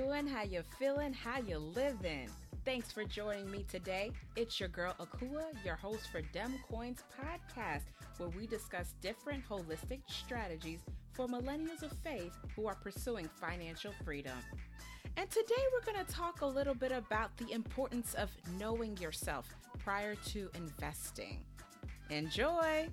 doing? How you feeling? How you living? Thanks for joining me today. It's your girl Akua, your host for Dem Coins podcast, where we discuss different holistic strategies for millennials of faith who are pursuing financial freedom. And today we're going to talk a little bit about the importance of knowing yourself prior to investing. Enjoy!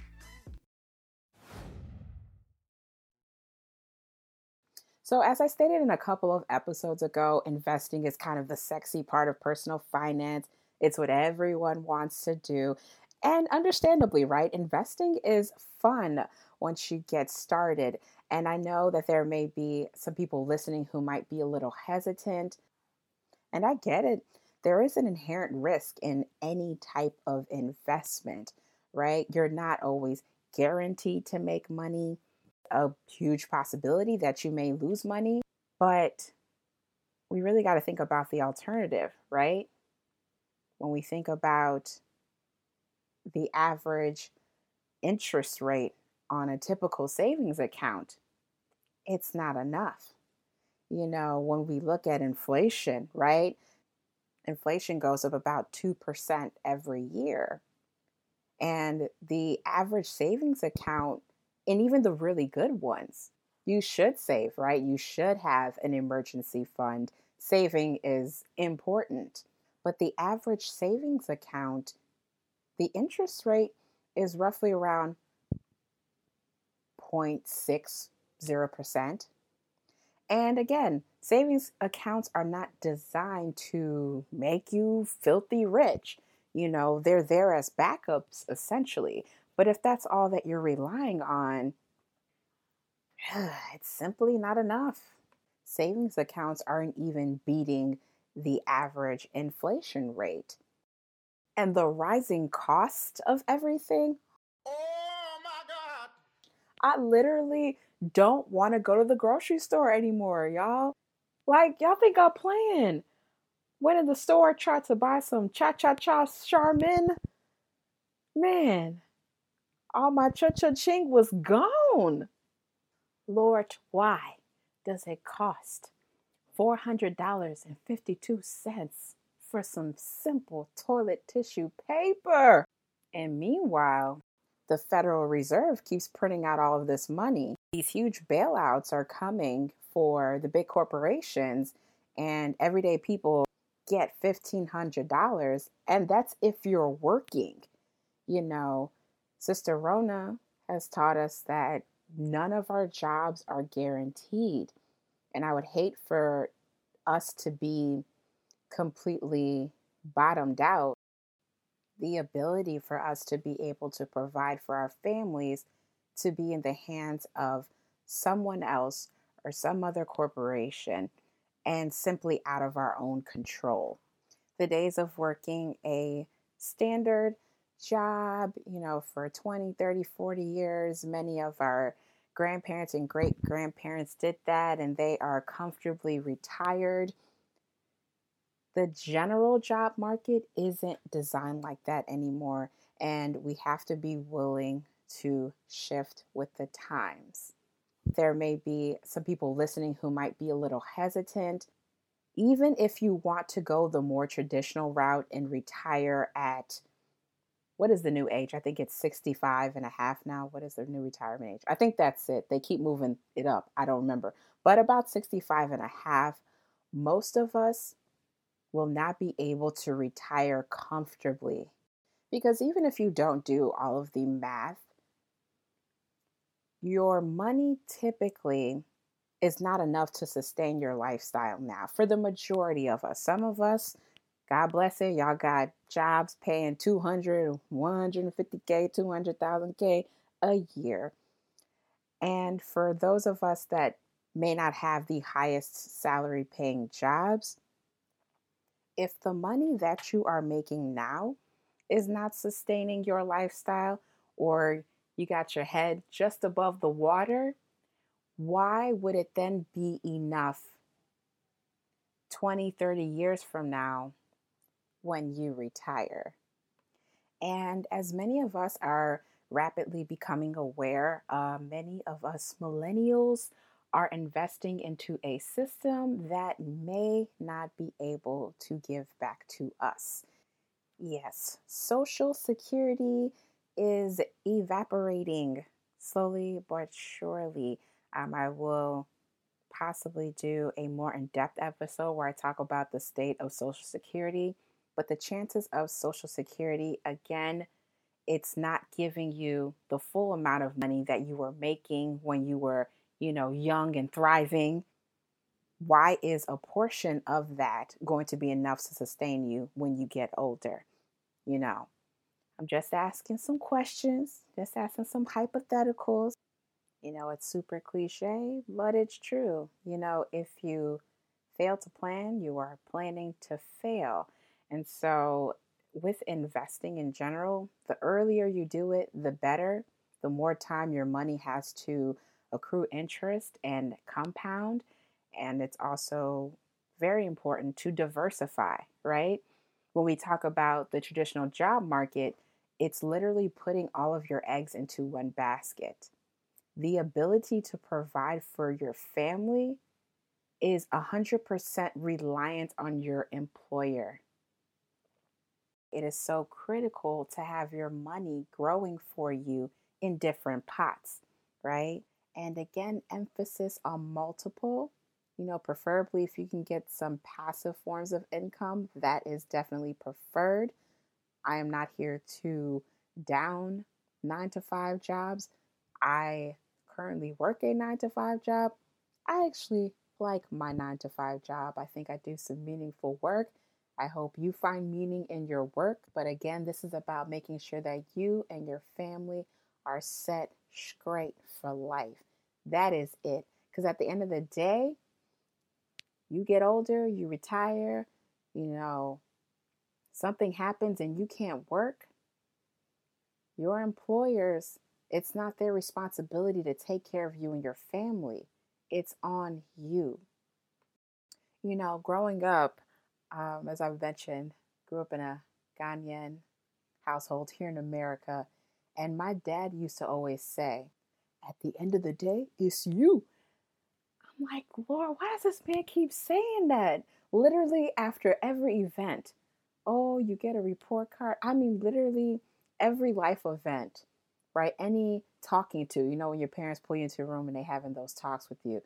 So, as I stated in a couple of episodes ago, investing is kind of the sexy part of personal finance. It's what everyone wants to do. And understandably, right? Investing is fun once you get started. And I know that there may be some people listening who might be a little hesitant. And I get it. There is an inherent risk in any type of investment, right? You're not always guaranteed to make money a huge possibility that you may lose money, but we really got to think about the alternative, right? When we think about the average interest rate on a typical savings account, it's not enough. You know, when we look at inflation, right? Inflation goes up about 2% every year. And the average savings account and even the really good ones, you should save, right? You should have an emergency fund. Saving is important. But the average savings account, the interest rate is roughly around 0.60%. And again, savings accounts are not designed to make you filthy rich. You know, they're there as backups essentially. But if that's all that you're relying on, it's simply not enough. Savings accounts aren't even beating the average inflation rate. And the rising cost of everything. Oh my God. I literally don't want to go to the grocery store anymore, y'all. Like, y'all think I'm playing. Went in the store, tried to buy some cha cha cha Charmin. Man, all my cha-cha-ching was gone. Lord, why does it cost $400.52 for some simple toilet tissue paper? And meanwhile, the Federal Reserve keeps printing out all of this money. These huge bailouts are coming for the big corporations, and everyday people get $1,500, and that's if you're working. You know, Sister Rona has taught us that none of our jobs are guaranteed. And I would hate for us to be completely bottomed out. The ability for us to be able to provide for our families to be in the hands of someone else or some other corporation and simply out of our own control. The days of working a standard job, you know, for 20, 30, 40 years. Many of our grandparents and great grandparents did that and they are comfortably retired. The general job market isn't designed like that anymore, and we have to be willing to shift with the times. There may be some people listening who might be a little hesitant. Even if you want to go the more traditional route and retire at what is the new age? I think it's 65 and a half now. What is the new retirement age? I think that's it. They keep moving it up. I don't remember. But about 65 and a half, most of us will not be able to retire comfortably. Because even if you don't do all of the math, your money typically is not enough to sustain your lifestyle now for the majority of us. Some of us, God bless it. Y'all got jobs paying 200, 150K, 200,000K a year. And for those of us that may not have the highest salary paying jobs, if the money that you are making now is not sustaining your lifestyle or you got your head just above the water, why would it then be enough 20, 30 years from now when you retire. And as many of us are rapidly becoming aware, uh, many of us millennials are investing into a system that may not be able to give back to us. Yes, Social Security is evaporating slowly but surely. Um, I will possibly do a more in depth episode where I talk about the state of Social Security. But the chances of Social Security, again, it's not giving you the full amount of money that you were making when you were, you know, young and thriving. Why is a portion of that going to be enough to sustain you when you get older? You know, I'm just asking some questions, just asking some hypotheticals. You know, it's super cliche, but it's true. You know, if you fail to plan, you are planning to fail. And so, with investing in general, the earlier you do it, the better. The more time your money has to accrue interest and compound. And it's also very important to diversify, right? When we talk about the traditional job market, it's literally putting all of your eggs into one basket. The ability to provide for your family is 100% reliant on your employer. It is so critical to have your money growing for you in different pots, right? And again, emphasis on multiple. You know, preferably if you can get some passive forms of income, that is definitely preferred. I am not here to down nine to five jobs. I currently work a nine to five job. I actually like my nine to five job. I think I do some meaningful work. I hope you find meaning in your work. But again, this is about making sure that you and your family are set straight for life. That is it. Because at the end of the day, you get older, you retire, you know, something happens and you can't work. Your employers, it's not their responsibility to take care of you and your family. It's on you. You know, growing up, um, as I've mentioned, grew up in a Ghanaian household here in America. And my dad used to always say, at the end of the day, it's you. I'm like, Lord, why does this man keep saying that? Literally after every event. Oh, you get a report card. I mean, literally every life event, right? Any talking to, you know, when your parents pull you into a room and they having those talks with you.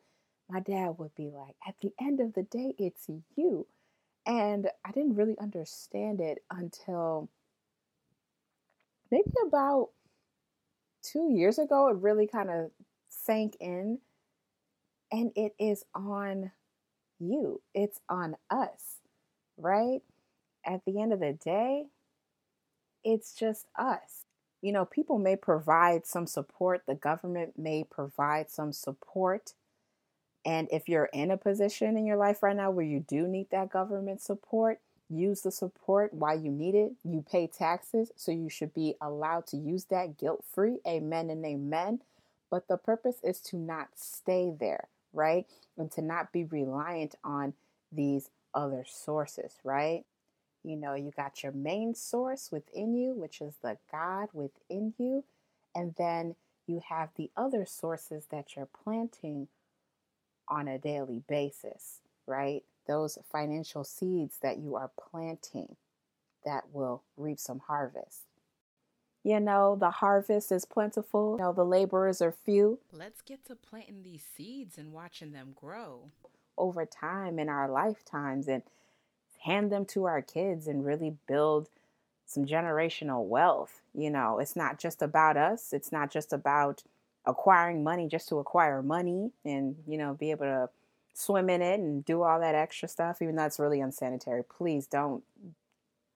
My dad would be like, at the end of the day, it's you. And I didn't really understand it until maybe about two years ago. It really kind of sank in. And it is on you, it's on us, right? At the end of the day, it's just us. You know, people may provide some support, the government may provide some support and if you're in a position in your life right now where you do need that government support, use the support while you need it. You pay taxes, so you should be allowed to use that guilt free. Amen and amen. But the purpose is to not stay there, right? And to not be reliant on these other sources, right? You know, you got your main source within you, which is the God within you. And then you have the other sources that you're planting on a daily basis, right? Those financial seeds that you are planting that will reap some harvest. You know, the harvest is plentiful, you know, the laborers are few. Let's get to planting these seeds and watching them grow over time in our lifetimes and hand them to our kids and really build some generational wealth. You know, it's not just about us, it's not just about acquiring money just to acquire money and, you know, be able to swim in it and do all that extra stuff, even though it's really unsanitary. Please don't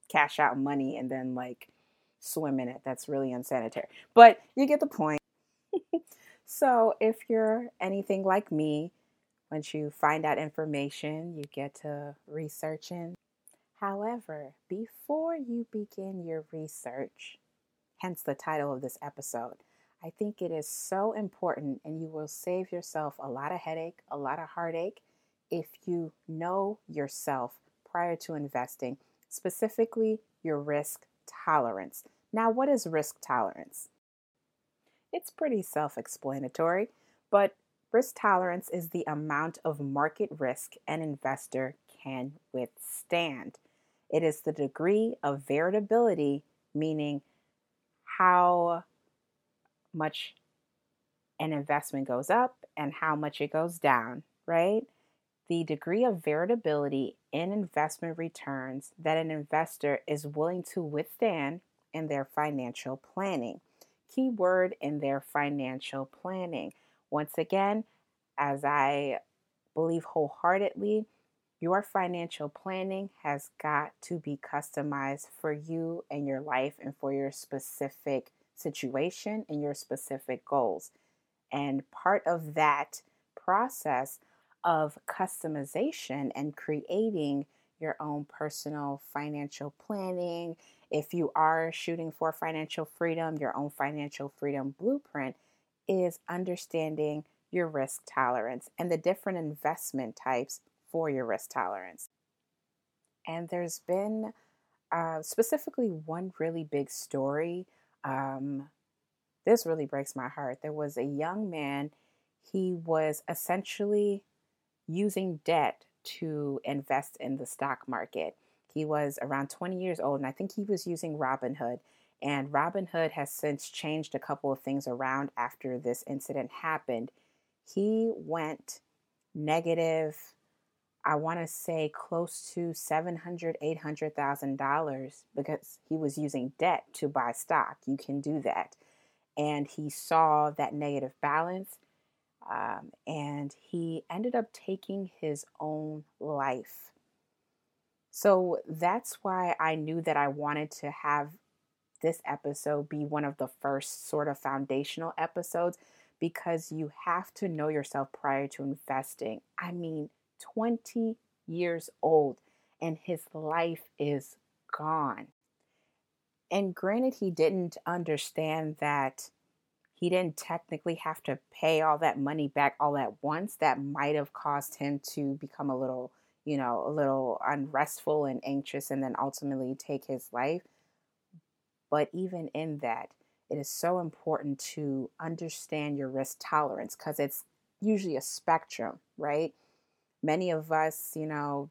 cash out money and then like swim in it. That's really unsanitary. But you get the point. so if you're anything like me, once you find out information, you get to researching. However, before you begin your research, hence the title of this episode, I think it is so important, and you will save yourself a lot of headache, a lot of heartache if you know yourself prior to investing, specifically your risk tolerance. Now, what is risk tolerance? It's pretty self explanatory, but Risk tolerance is the amount of market risk an investor can withstand. It is the degree of variability, meaning how much an investment goes up and how much it goes down, right? The degree of variability in investment returns that an investor is willing to withstand in their financial planning. Key word in their financial planning. Once again, as I believe wholeheartedly, your financial planning has got to be customized for you and your life and for your specific situation and your specific goals. And part of that process of customization and creating your own personal financial planning, if you are shooting for financial freedom, your own financial freedom blueprint is understanding your risk tolerance and the different investment types for your risk tolerance. And there's been uh, specifically one really big story um, this really breaks my heart. There was a young man, he was essentially using debt to invest in the stock market. He was around 20 years old, and I think he was using Robinhood. And Robinhood has since changed a couple of things around after this incident happened. He went negative, I want to say close to $700,000, $800,000 because he was using debt to buy stock. You can do that and he saw that negative balance um, and he ended up taking his own life. So that's why I knew that I wanted to have this episode be one of the first sort of foundational episodes because you have to know yourself prior to investing. I mean, 20 years old and his life is gone. And granted, he didn't understand that he didn't technically have to pay all that money back all at once. That might have caused him to become a little, you know, a little unrestful and anxious and then ultimately take his life. But even in that, it is so important to understand your risk tolerance because it's usually a spectrum, right? Many of us, you know,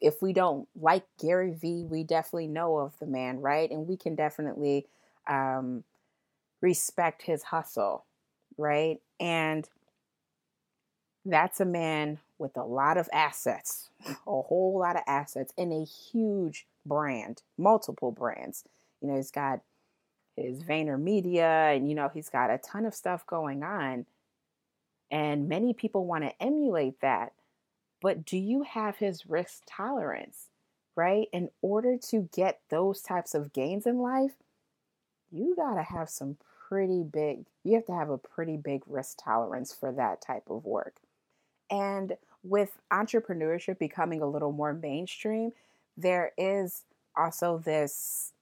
if we don't like Gary Vee, we definitely know of the man, right? And we can definitely um, respect his hustle, right? And that's a man with a lot of assets, a whole lot of assets, and a huge brand, multiple brands. You know, he's got his VaynerMedia, and you know, he's got a ton of stuff going on. And many people want to emulate that. But do you have his risk tolerance, right? In order to get those types of gains in life, you got to have some pretty big, you have to have a pretty big risk tolerance for that type of work. And with entrepreneurship becoming a little more mainstream, there is also this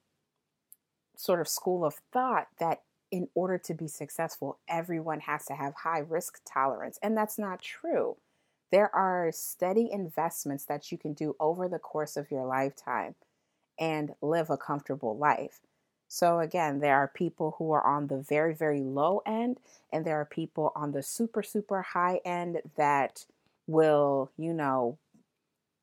sort of school of thought that in order to be successful, everyone has to have high risk tolerance. And that's not true. There are steady investments that you can do over the course of your lifetime and live a comfortable life. So, again, there are people who are on the very, very low end, and there are people on the super, super high end that will, you know,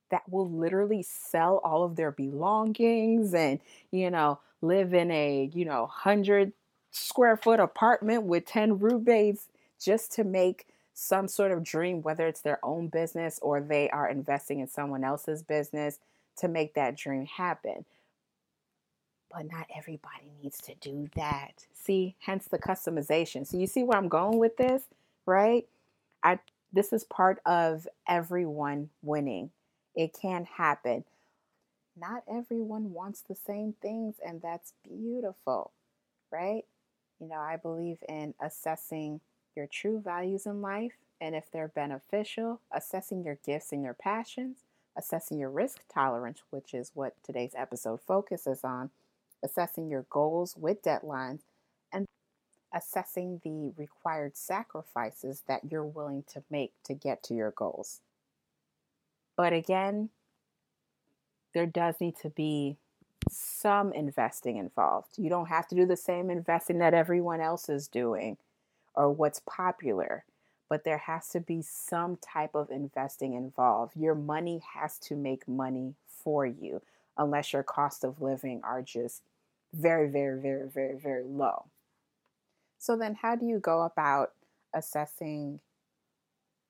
that will literally sell all of their belongings and, you know, live in a, you know, 100 square foot apartment with 10 roommates just to make some sort of dream, whether it's their own business or they are investing in someone else's business to make that dream happen. But not everybody needs to do that. See, hence the customization. So you see where I'm going with this, right? I this is part of everyone winning. It can happen. Not everyone wants the same things, and that's beautiful, right? You know, I believe in assessing your true values in life and if they're beneficial, assessing your gifts and your passions, assessing your risk tolerance, which is what today's episode focuses on, assessing your goals with deadlines, and assessing the required sacrifices that you're willing to make to get to your goals. But again, there does need to be some investing involved. You don't have to do the same investing that everyone else is doing or what's popular. but there has to be some type of investing involved. Your money has to make money for you, unless your cost of living are just very, very, very, very, very low. So, then how do you go about assessing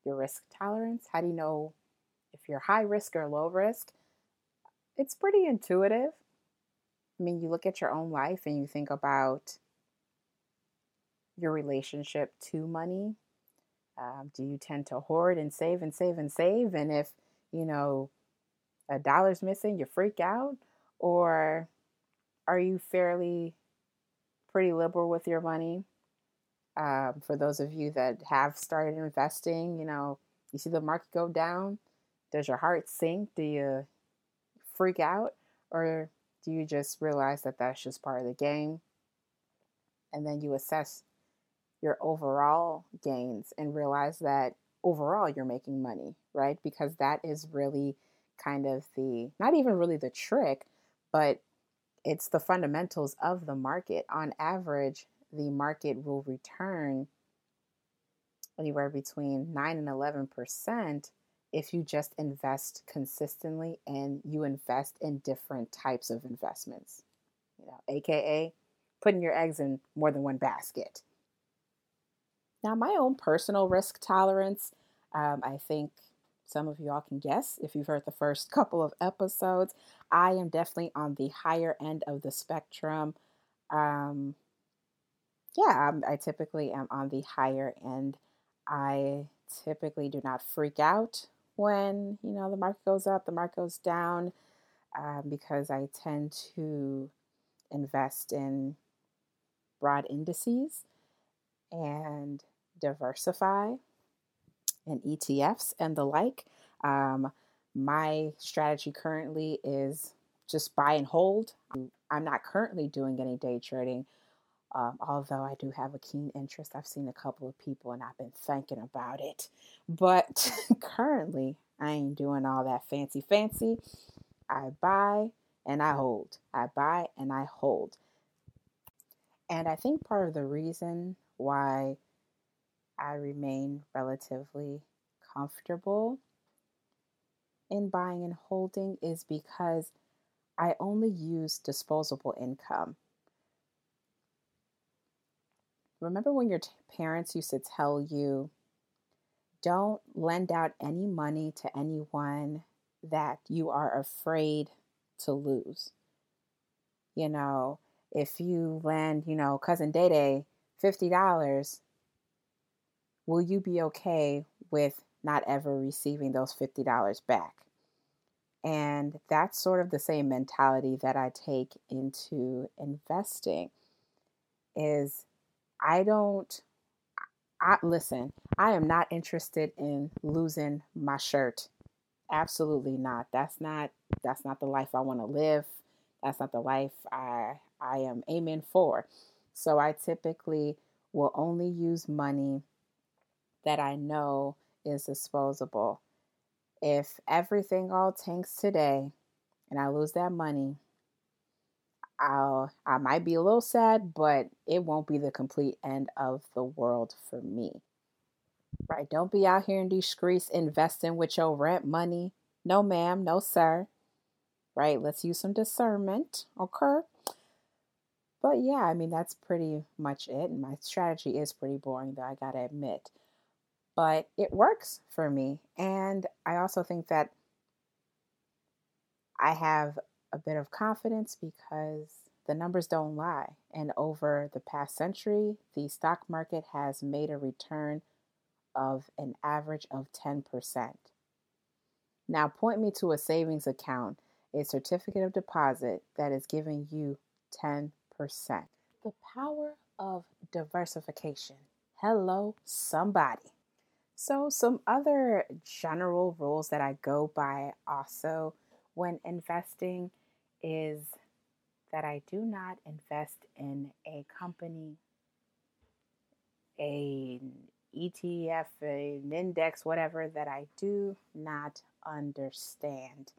your risk tolerance? How do you know if you're high risk or low risk? It's pretty intuitive. I mean, you look at your own life and you think about your relationship to money. Um, do you tend to hoard and save and save and save? And if, you know, a dollar's missing, you freak out? Or are you fairly pretty liberal with your money? Um, for those of you that have started investing, you know, you see the market go down, does your heart sink? Do you freak out? Or do you just realize that that's just part of the game? And then you assess your overall gains and realize that overall you're making money, right? Because that is really kind of the, not even really the trick, but it's the fundamentals of the market. On average, the market will return anywhere between 9 and 11% if you just invest consistently and you invest in different types of investments. You know, aka putting your eggs in more than one basket. Now, my own personal risk tolerance, um, I think some of y'all can guess if you've heard the first couple of episodes. I am definitely on the higher end of the spectrum. Um, yeah, I'm, I typically am on the higher end. I typically do not freak out when you know the market goes up, the market goes down, um, because I tend to invest in broad indices and diversify and ETFs and the like. Um, my strategy currently is just buy and hold. I'm not currently doing any day trading, um, although I do have a keen interest. I've seen a couple of people and I've been thinking about it. But currently, I ain't doing all that fancy, fancy. I buy and I hold. I buy and I hold. And I think part of the reason why I remain relatively comfortable in buying and holding is because I only use disposable income. Remember when your t- parents used to tell you, don't lend out any money to anyone that you are afraid to lose. You know, if you lend, you know, cousin Day Day $50, will you be okay with not ever receiving those $50 back? And that's sort of the same mentality that I take into investing is I don't I listen, I am not interested in losing my shirt. Absolutely not. That's not that's not the life I want to live. That's not the life I I am aiming for. So I typically will only use money that I know is disposable. If everything all tanks today and I lose that money, I'll I might be a little sad, but it won't be the complete end of the world for me. Right? Don't be out here in these streets investing with your rent money. No, ma'am, no, sir. Right? Let's use some discernment, okay? But yeah, I mean that's pretty much it. And my strategy is pretty boring, though I gotta admit. But it works for me. And I also think that I have a bit of confidence because the numbers don't lie. And over the past century, the stock market has made a return of an average of 10%. Now, point me to a savings account, a certificate of deposit that is giving you 10%. The power of diversification. Hello, somebody. So, some other general rules that I go by also when investing is that I do not invest in a company, an ETF, an index, whatever that I do not understand.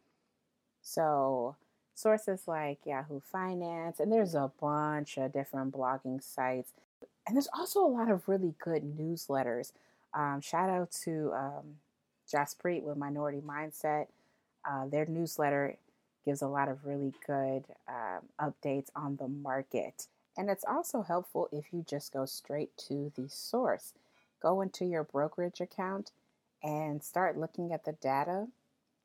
So, sources like Yahoo Finance, and there's a bunch of different blogging sites. And there's also a lot of really good newsletters. Um, shout out to um, Jaspreet with Minority Mindset. Uh, their newsletter gives a lot of really good um, updates on the market. And it's also helpful if you just go straight to the source. Go into your brokerage account and start looking at the data.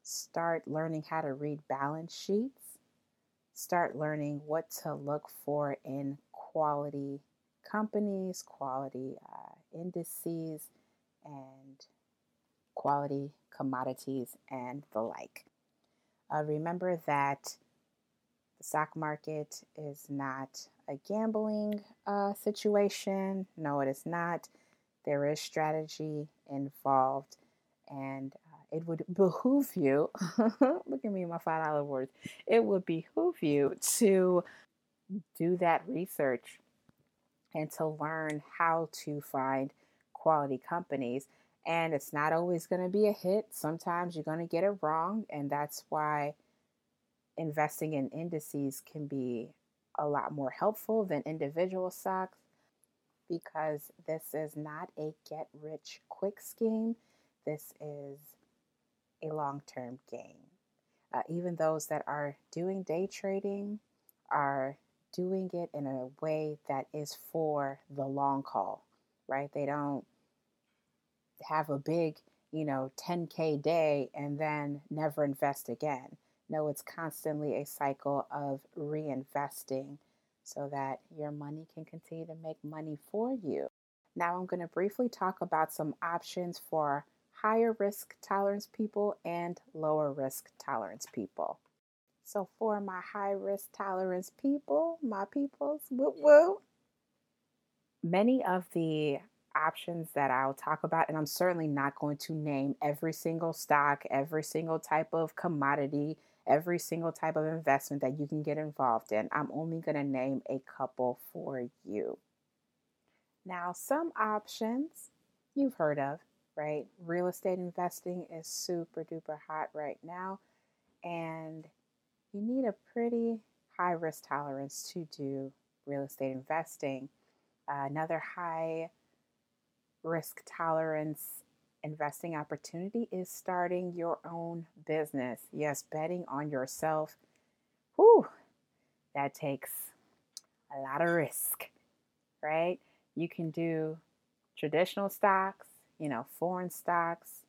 Start learning how to read balance sheets. Start learning what to look for in quality companies, quality uh, indices, and quality commodities and the like. Uh, remember that the stock market is not a gambling uh, situation. No, it is not. There is strategy involved, and uh, it would behoove you. look at me, my five dollar words. It would behoove you to do that research and to learn how to find quality companies. And it's not always going to be a hit. Sometimes you're going to get it wrong. And that's why investing in indices can be a lot more helpful than individual stocks because this is not a get rich quick scheme. This is a long term game. Uh, even those that are doing day trading are doing it in a way that is for the long haul, right? They don't have a big, you know, 10K day and then never invest again. No, it's constantly a cycle of reinvesting so that your money can continue to make money for you. Now, I'm going to briefly talk about some options for higher risk tolerance people and lower risk tolerance people. So for my high risk tolerance people, my peoples, woo woo. Many of the options that I'll talk about, and I'm certainly not going to name every single stock, every single type of commodity, every single type of investment that you can get involved in. I'm only going to name a couple for you. Now, some options you've heard of, right? Real estate investing is super duper hot right now. And you need a pretty high risk tolerance to do real estate investing. Uh, another high risk tolerance investing opportunity is starting your own business. Yes, betting on yourself. Whew, that takes a lot of risk, right? You can do traditional stocks, you know, foreign stocks,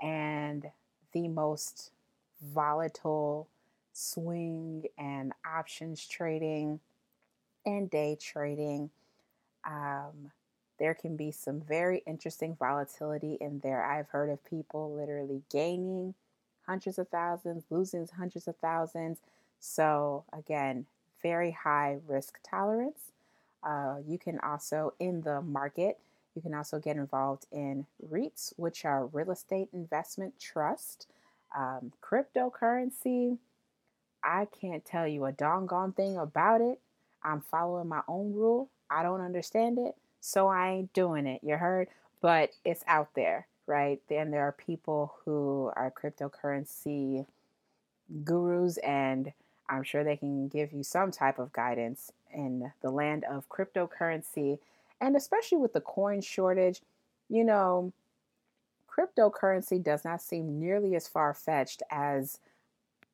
and the most volatile swing and options trading and day trading. Um, there can be some very interesting volatility in there. I've heard of people literally gaining hundreds of thousands, losing hundreds of thousands. So, again, very high risk tolerance. Uh, you can also, in the market, you can also get involved in REITs, which are real estate investment trust, um, cryptocurrency, I can't tell you a doggone thing about it. I'm following my own rule. I don't understand it, so I ain't doing it. You heard? But it's out there, right? Then there are people who are cryptocurrency gurus, and I'm sure they can give you some type of guidance in the land of cryptocurrency. And especially with the coin shortage, you know, cryptocurrency does not seem nearly as far fetched as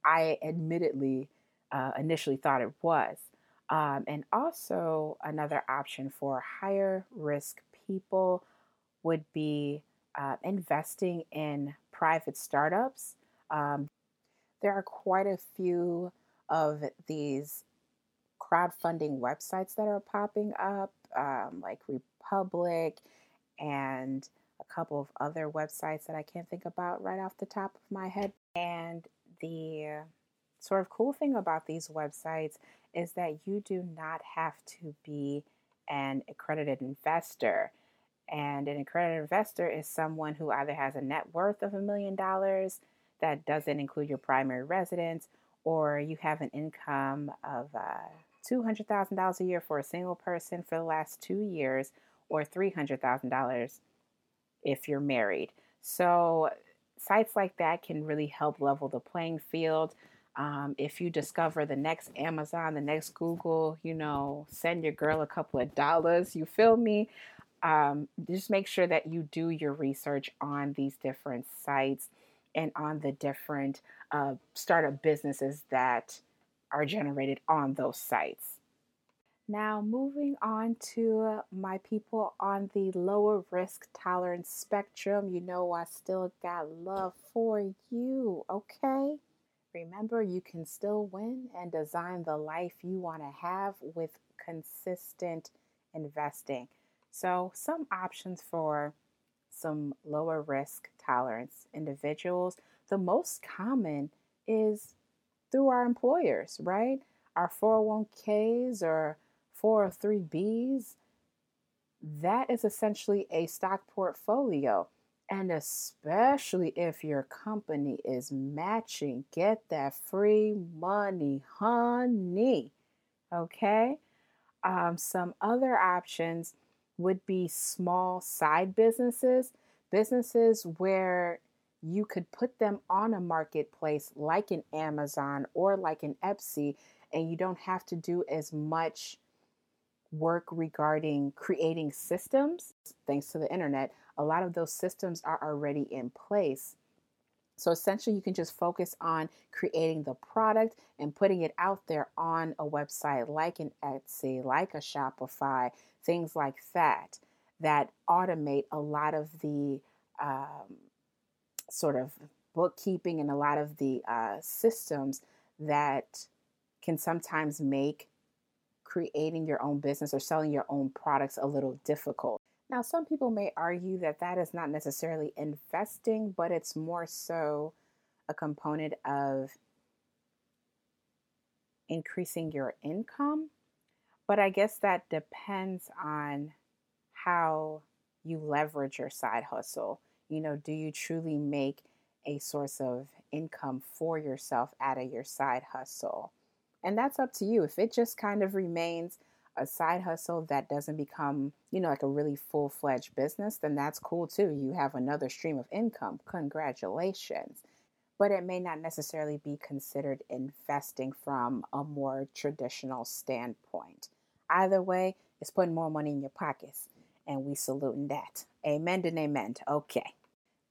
I admittedly uh, initially thought it was. Um, and also, another option for higher risk people would be uh, investing in private startups. Um, there are quite a few of these crowdfunding websites that are popping up, um, like Republic and a couple of other websites that I can't think about right off the top of my head. And the sort of cool thing about these websites is that you do not have to be an accredited investor. And an accredited investor is someone who either has a net worth of a million dollars that doesn't include your primary residence, or you have an income of uh, $200,000 a year for a single person for the last two years, or $300,000 if you're married. So sites like that can really help level the playing field. Um, if you discover the next Amazon, the next Google, you know, send your girl a couple of dollars. You feel me? um, just make sure that you do your research on these different sites and on the different uh, startup businesses that are generated on those sites. Now, moving on to my people on the lower risk tolerance spectrum, you know, I still got love for you, okay? Remember, you can still win and design the life you want to have with consistent investing. So, some options for some lower risk tolerance individuals. The most common is through our employers, right? Our 401ks or 403bs. That is essentially a stock portfolio. And especially if your company is matching, get that free money, honey. Okay. Um, some other options would be small side businesses, businesses where you could put them on a marketplace like an Amazon or like an Etsy, and you don't have to do as much work regarding creating systems. Thanks to the internet, a lot of those systems are already in place. So essentially, you can just focus on creating the product and putting it out there on a website like an Etsy, like a Shopify, things like that, that automate a lot of the um, sort of bookkeeping and a lot of the uh, systems that can sometimes make creating your own business or selling your own products a little difficult. Now, some people may argue that that is not necessarily investing, but it's more so a component of increasing your income. But I guess that depends on how you leverage your side hustle. You know, do you truly make a source of income for yourself out of your side hustle? And that's up to you. If it just kind of remains a side hustle that doesn't become, you know, like a really full fledged business, then that's cool too. You have another stream of income. Congratulations. But it may not necessarily be considered investing from a more traditional standpoint. Either way, it's putting more money in your pockets. And we saluting that. Amen and amen. Okay.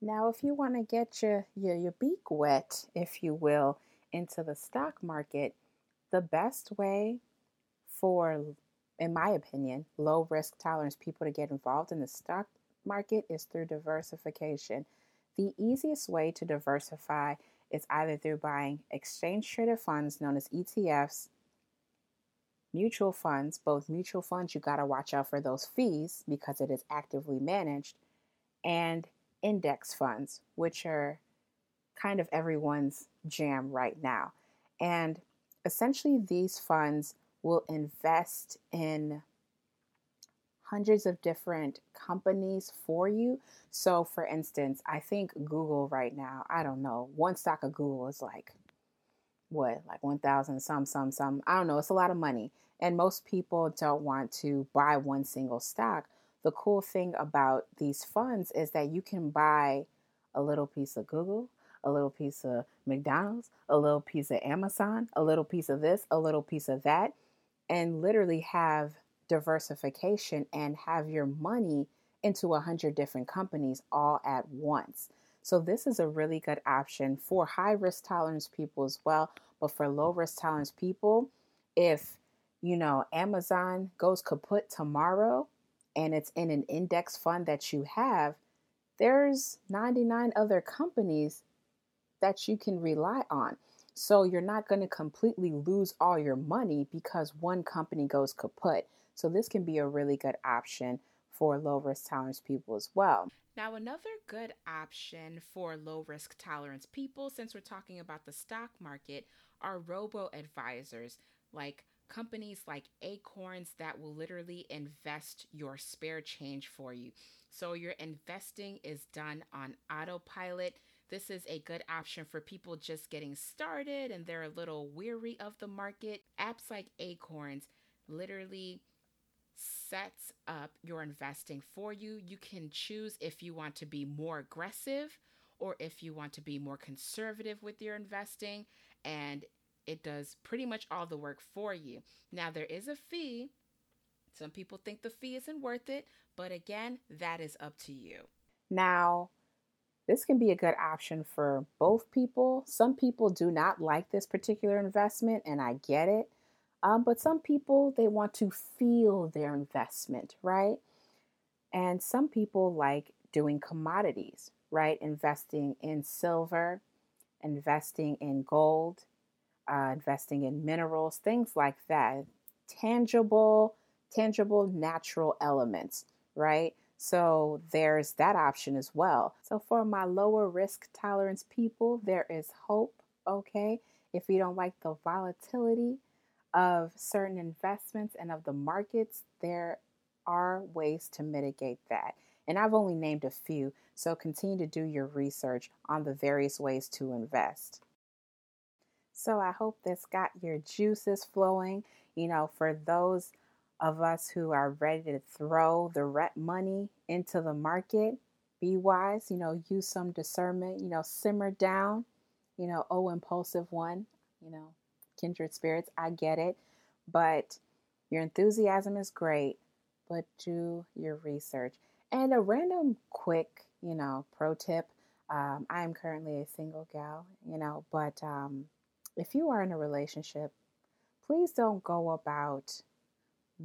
Now, if you want to get your, your, your beak wet, if you will, into the stock market, the best way for in my opinion, low risk tolerance people to get involved in the stock market is through diversification. The easiest way to diversify is either through buying exchange traded funds known as ETFs, mutual funds, both mutual funds, you got to watch out for those fees because it is actively managed, and index funds, which are kind of everyone's jam right now. And essentially, these funds will invest in hundreds of different companies for you. So, for instance, I think Google right now, I don't know, one stock of Google is like what, like 1,000 some, some, some. I don't know. It's a lot of money. And most people don't want to buy one single stock. The cool thing about these funds is that you can buy a little piece of Google, a little piece of McDonald's, a little piece of Amazon, a little piece of this, a little piece of that and literally have diversification and have your money into a hundred different companies all at once. So this is a really good option for high risk tolerance people as well, but for low risk tolerance people, if you know Amazon goes kaput tomorrow and it's in an index fund that you have, there's 99 other companies that you can rely on. So you're not going to completely lose all your money because one company goes kaput. So this can be a really good option for low risk tolerance people as well. Now, another good option for low risk tolerance people, since we're talking about the stock market, are robo advisors like companies like Acorns that will literally invest your spare change for you. So your investing is done on autopilot this is a good option for people just getting started and they're a little weary of the market. Apps like Acorns literally sets up your investing for you. You can choose if you want to be more aggressive or if you want to be more conservative with your investing, and it does pretty much all the work for you. Now, there is a fee. Some people think the fee isn't worth it, But again, that is up to you. Now, this can be a good option for both people. Some people do not like this particular investment, and I get it. Um, but some people, they want to feel their investment, right? And some people like doing commodities, right? Investing in silver, investing in gold, uh, investing in minerals, things like that. Tangible, tangible natural elements, right? So there's that option as well. So for my lower risk tolerance people, there is hope, okay? If you don't like the volatility of certain investments and of the markets, there are ways to mitigate that. And I've only named a few, so continue to do your research on the various ways to invest. So I hope this got your juices flowing. You know, for those of us who are ready to throw the rent money into the market, be wise, you know, use some discernment, you know, simmer down, you know, oh, impulsive one, you know, kindred spirits, I get it. But your enthusiasm is great, but do your research. And a random quick, you know, pro tip um, I am currently a single gal, you know, but um, if you are in a relationship, please don't go about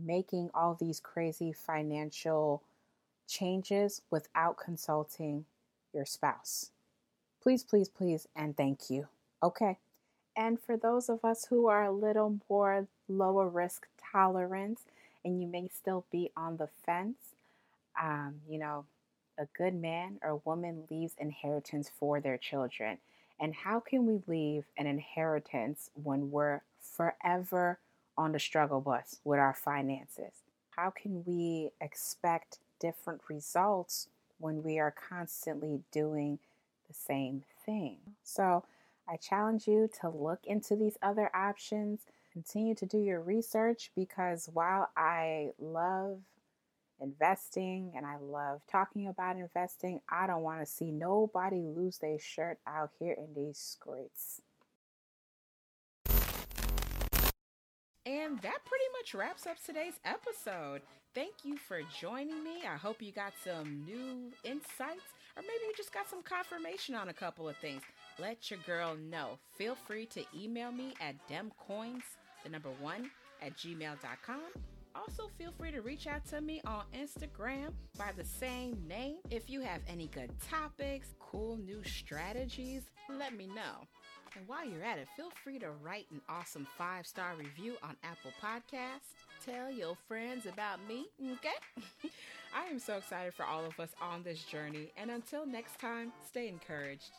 making all these crazy financial changes without consulting your spouse. Please, please, please, and thank you. Okay. And for those of us who are a little more lower risk tolerance and you may still be on the fence, um, you know, a good man or woman leaves inheritance for their children. And how can we leave an inheritance when we're forever on the struggle bus with our finances? How can we expect different results when we are constantly doing the same thing? So, I challenge you to look into these other options. Continue to do your research because while I love investing and I love talking about investing. I don't want to see nobody lose their shirt out here in these streets. And that pretty much wraps up today's episode. Thank you for joining me. I hope you got some new insights or maybe you just got some confirmation on a couple of things. Let your girl know. Feel free to email me at demcoins, the number one, at gmail.com also, feel free to reach out to me on Instagram by the same name. If you have any good topics, cool new strategies, let me know. And while you're at it, feel free to write an awesome five star review on Apple Podcasts. Tell your friends about me, okay? I am so excited for all of us on this journey. And until next time, stay encouraged.